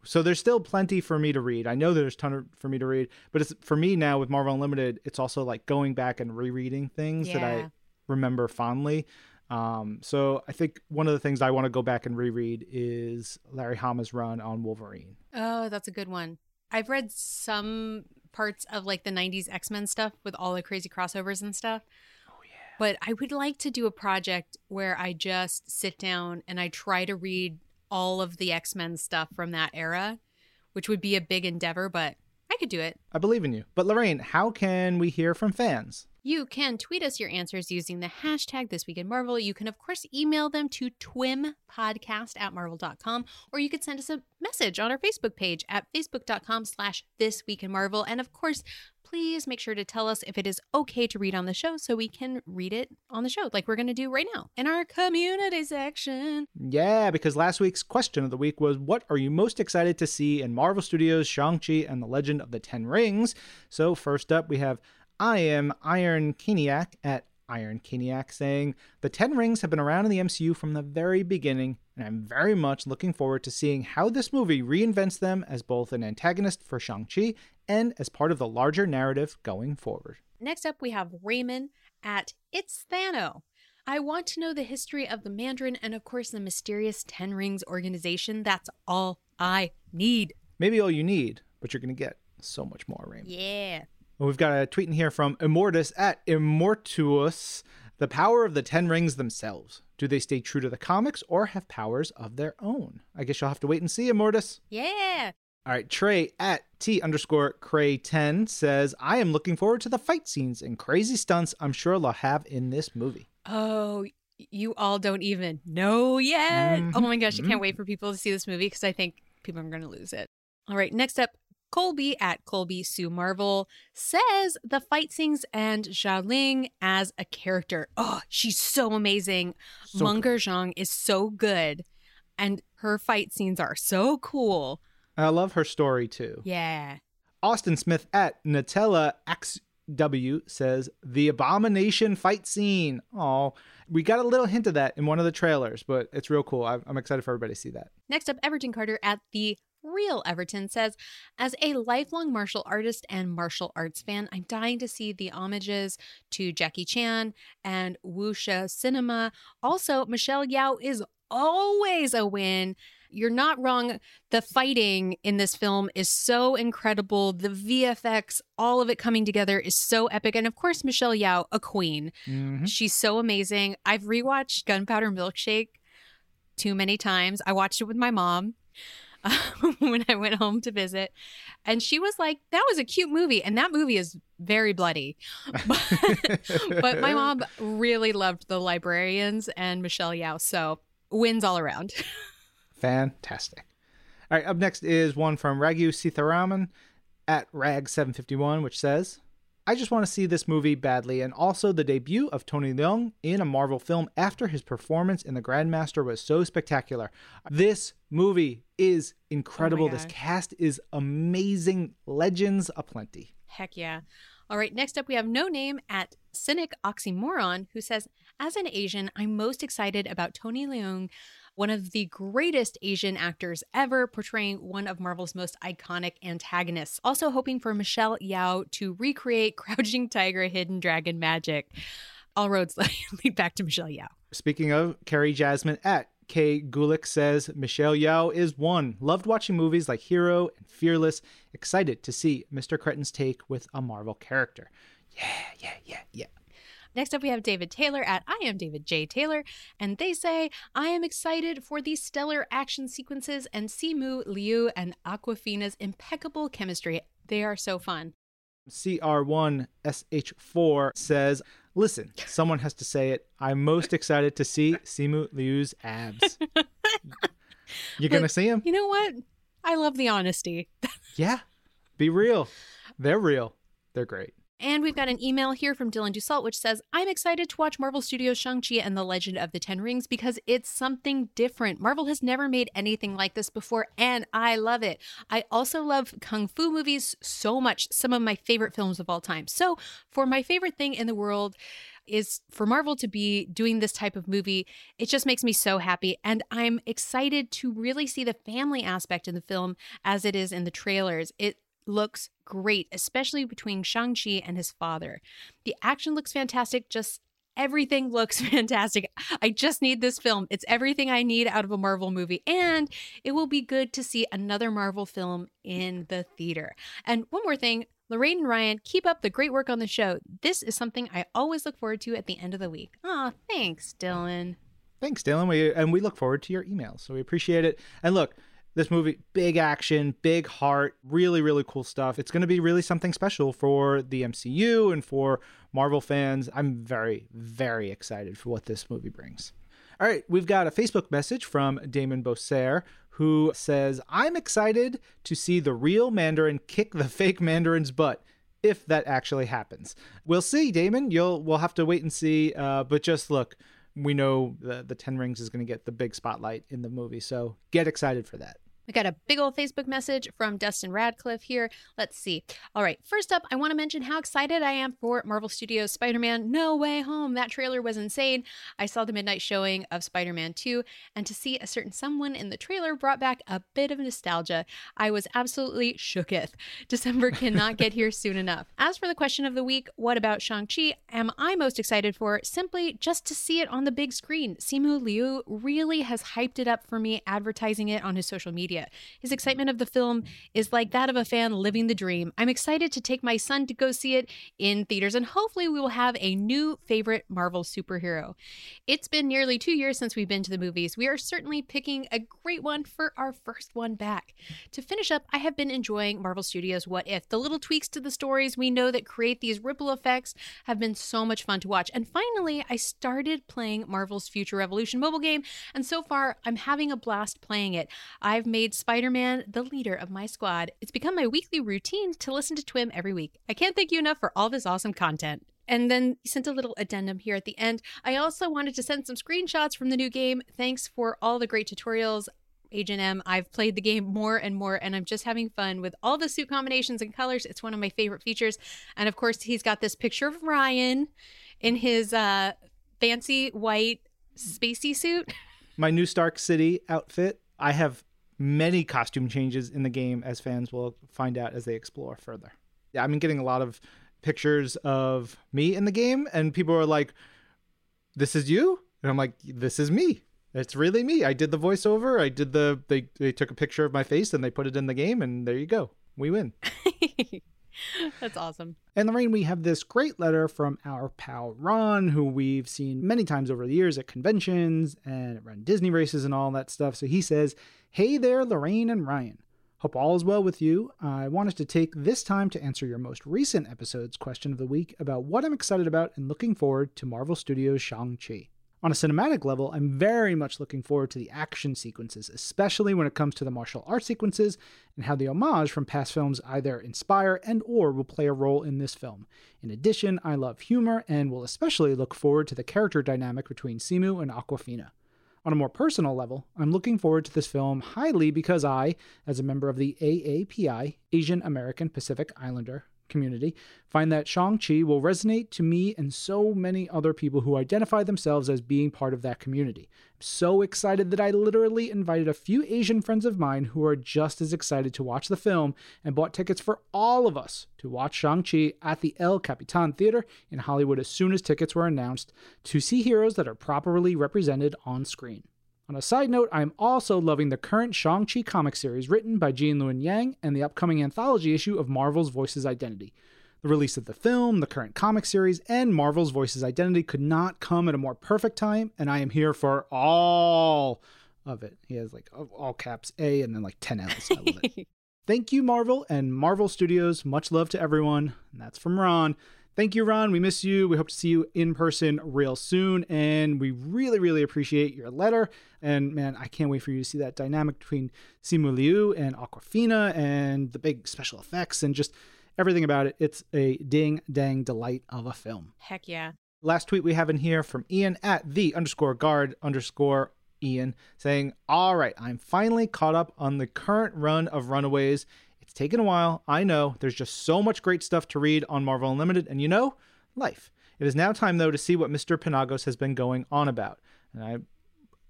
so there's still plenty for me to read. I know there's a ton of, for me to read, but it's for me now with Marvel Unlimited. It's also like going back and rereading things yeah. that I remember fondly. Um, so I think one of the things I want to go back and reread is Larry Hama's run on Wolverine. Oh, that's a good one. I've read some parts of like the 90s X-Men stuff with all the crazy crossovers and stuff. Oh yeah. But I would like to do a project where I just sit down and I try to read all of the X-Men stuff from that era, which would be a big endeavor, but I could do it. I believe in you. But Lorraine, how can we hear from fans? You can tweet us your answers using the hashtag This Week in Marvel. You can, of course, email them to twimpodcast at marvel.com, or you could send us a message on our Facebook page at facebook.com slash This Week in Marvel. And of course, please make sure to tell us if it is okay to read on the show so we can read it on the show, like we're going to do right now in our community section. Yeah, because last week's question of the week was What are you most excited to see in Marvel Studios' Shang-Chi and the Legend of the Ten Rings? So, first up, we have I am Iron Keniac at Iron Keniac saying, The Ten Rings have been around in the MCU from the very beginning, and I'm very much looking forward to seeing how this movie reinvents them as both an antagonist for Shang-Chi and as part of the larger narrative going forward. Next up, we have Raymond at It's Thano. I want to know the history of the Mandarin and, of course, the mysterious Ten Rings organization. That's all I need. Maybe all you need, but you're going to get so much more, Raymond. Yeah. We've got a tweet in here from Immortus at Immortuus. The power of the Ten Rings themselves. Do they stay true to the comics or have powers of their own? I guess you'll have to wait and see, Immortus. Yeah. All right, Trey at T underscore Cray 10 says, I am looking forward to the fight scenes and crazy stunts I'm sure they'll have in this movie. Oh, you all don't even know yet. Mm-hmm. Oh my gosh, I can't mm-hmm. wait for people to see this movie because I think people are going to lose it. All right, next up, Colby at Colby Sue Marvel says the fight scenes and Xialing as a character. Oh, she's so amazing. So Meng'er Zhang is so good, and her fight scenes are so cool. I love her story too. Yeah. Austin Smith at Nutella XW says the abomination fight scene. Oh, we got a little hint of that in one of the trailers, but it's real cool. I'm excited for everybody to see that. Next up, Everton Carter at the Real Everton says, as a lifelong martial artist and martial arts fan, I'm dying to see the homages to Jackie Chan and wuxia cinema. Also, Michelle Yeoh is always a win. You're not wrong. The fighting in this film is so incredible. The VFX, all of it coming together is so epic. And of course, Michelle Yeoh, a queen. Mhm. She's so amazing. I've rewatched Gunpowder Milkshake too many times. I watched it with my mom <laughs> when I went home to visit, and she was like, "That was a cute movie," and that movie is very bloody. <laughs> But, but my mom really loved The Librarians and Michelle Yeoh, so wins all around. <laughs> Fantastic. All right, up next is one from Raghu Sitharaman at Rag751, which says, I just want to see this movie badly, and also the debut of Tony Leung in a Marvel film after his performance in The Grandmaster was so spectacular. This movie is incredible. Oh this cast is amazing. Legends aplenty. Heck yeah. All right, next up we have No Name at Cynic Oxymoron, who says, As an Asian, I'm most excited about Tony Leung, one of the greatest Asian actors ever, portraying one of Marvel's most iconic antagonists. Also hoping for Michelle Yeoh to recreate <laughs> Crouching Tiger, Hidden Dragon magic. All roads <laughs> lead back to Michelle Yeoh. Speaking of, Carrie Jasmine at K. Gulick says Michelle Yeoh is one. Loved watching movies like Hero and Fearless. Excited to see Mr. Cretton's take with a Marvel character. Yeah, yeah, yeah, yeah. Next up, we have David Taylor at I am David J. Taylor, and they say, I am excited for the stellar action sequences and Simu, Liu, and Awkwafina's impeccable chemistry. They are so fun. CR1SH4 says, Listen, someone has to say it. I'm most excited to see Simu Liu's abs. <laughs> You're going to see him? You know what? I love the honesty. <laughs> Yeah. Be real. They're real. They're great. And we've got an email here from Dylan Dussault, which says, I'm excited to watch Marvel Studios' Shang-Chi and the Legend of the Ten Rings because it's something different. Marvel has never made anything like this before, and I love it. I also love Kung Fu movies so much, some of my favorite films of all time. So, for my favorite thing in the world, is for Marvel to be doing this type of movie. It just makes me so happy. And I'm excited to really see the family aspect in the film as it is in the trailers. It looks great, especially between Shang-Chi and his father. The action looks fantastic, just everything <laughs> looks fantastic. I just need this film. It's everything I need out of a Marvel movie. And it will be good to see another Marvel film in the theater. And one more thing. Lorraine and Ryan, keep up the great work on the show. This is something I always look forward to at the end of the week. Aw, thanks, Dylan. Thanks, Dylan. We and we look forward to your emails. So we appreciate it. And look, this movie, big action, big heart, really, really cool stuff. It's going to be really something special for the MCU and for Marvel fans. I'm very, very excited for what this movie brings. All right, we've got a Facebook message from Damon Bosser who says, I'm excited to see the real Mandarin kick the fake Mandarin's butt. If that actually happens, we'll see, Damon. You'll we'll have to wait and see. Uh, but just look, we know the the Ten Rings is going to get the big spotlight in the movie, so get excited for that. We got a big old Facebook message from Dustin Radcliffe here. Let's see. All right, first up, I want to mention how excited I am for Marvel Studios Spider Man No Way Home. That trailer was insane. I saw the midnight showing of Spider Man 2, and to see a certain someone in the trailer brought back a bit of nostalgia. I was absolutely shooketh. <laughs> December cannot get here soon enough. As for the question of the week, what about Shang-Chi am I most excited for? Simply just to see it on the big screen. Simu Liu really has hyped it up for me, advertising it on his social media. His excitement of the film is like that of a fan living the dream. I'm excited to take my son to go see it in theaters, and hopefully, we will have a new favorite Marvel superhero. It's been nearly two years since we've been to the movies. We are certainly picking a great one for our first one back. To finish up, I have been enjoying Marvel Studios' What If. The little tweaks to the stories we know that create these ripple effects have been so much fun to watch. And finally, I started playing Marvel's Future Revolution mobile game, and so far, I'm having a blast playing it. I've made made Spider Man the leader of my squad. It's become my weekly routine to listen to Twim every week. I can't thank you enough for all this awesome content. And then he sent a little addendum here at the end. I also wanted to send some screenshots from the new game. Thanks for all the great tutorials. Agent M, I've played the game more and more, and I'm just having fun with all the suit combinations and colors. It's one of my favorite features. And of course, he's got this picture of Ryan in his uh, fancy white spacey suit. My new Stark City outfit. I have many costume changes in the game, as fans will find out as they explore further. Yeah, I've been getting a lot of pictures of me in the game, and people are like, "This is you," and I'm like, "This is me." It's really me. I did the voiceover. I did the they they took a picture of my face and they put it in the game and there you go. We win. <laughs> <laughs> That's awesome. And Lorraine, we have this great letter from our pal Ron, who we've seen many times over the years at conventions and at run Disney races and all that stuff. So he says, Hey there, Lorraine and Ryan. Hope all is well with you. I wanted to take this time to answer your most recent episode's question of the week about what I'm excited about and looking forward to Marvel Studios' Shang-Chi. On a cinematic level, I'm very much looking forward to the action sequences, especially when it comes to the martial arts sequences and how the homage from past films either inspire and or will play a role in this film. In addition, I love humor and will especially look forward to the character dynamic between Simu and Awkwafina. On a more personal level, I'm looking forward to this film highly because I, as a member of the AAPI, Asian American Pacific Islander community find that Shang-Chi will resonate to me and so many other people who identify themselves as being part of that community. I'm so excited that I literally invited a few Asian friends of mine who are just as excited to watch the film and bought tickets for all of us to watch Shang-Chi at the El Capitan Theater in Hollywood as soon as tickets were announced to see heroes that are properly represented on screen. On a side note, I am also loving the current Shang-Chi comic series written by Gene Luen Yang and the upcoming anthology issue of Marvel's Voices Identity. The release of the film, the current comic series, and Marvel's Voices Identity could not come at a more perfect time, and I am here for all of it. He has like all caps A and then like 10 L's. I love it. <laughs> Thank you, Marvel and Marvel Studios. Much love to everyone. And that's from Ron. Thank you, Ron. We miss you. We hope to see you in person real soon. And we really, really appreciate your letter. And man, I can't wait for you to see that dynamic between Simu Liu and Awkwafina and the big special effects and just everything about it. It's a ding dang delight of a film. Heck yeah. Last tweet we have in here from Ian at the underscore guard underscore Ian saying, All right, I'm finally caught up on the current run of Runaways it's taken a while. I know. There's just so much great stuff to read on Marvel Unlimited, and you know, life. It is now time, though, to see what Mr. Penagos has been going on about. And I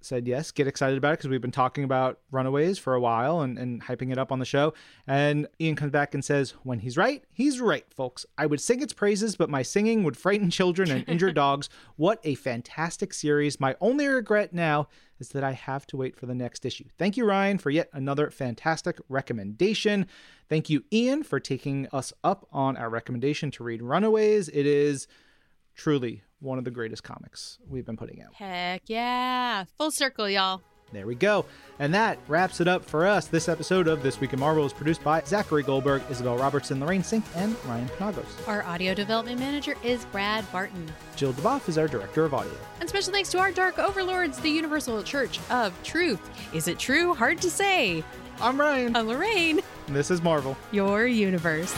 said yes, get excited about it because we've been talking about Runaways for a while and, and hyping it up on the show. And Ian comes back and says, When he's right, he's right, folks. I would sing its praises, but my singing would frighten children and injure dogs. What a fantastic series. My only regret now is that I have to wait for the next issue. Thank you, Ryan, for yet another fantastic recommendation. Thank you, Ian, for taking us up on our recommendation to read Runaways. It is truly one of the greatest comics we've been putting out. Heck yeah. Full circle, y'all. There we go. And that wraps it up for us. This episode of This Week in Marvel is produced by Zachary Goldberg, Isabel Robertson, Lorraine Cink, and Ryan Penagos. Our audio development manager is Brad Barton. Jill DeBoff is our director of audio. And special thanks to our dark overlords, the Universal Church of Truth. Is it true? Hard to say. I'm Ryan. I'm Lorraine. And this is Marvel. Your universe.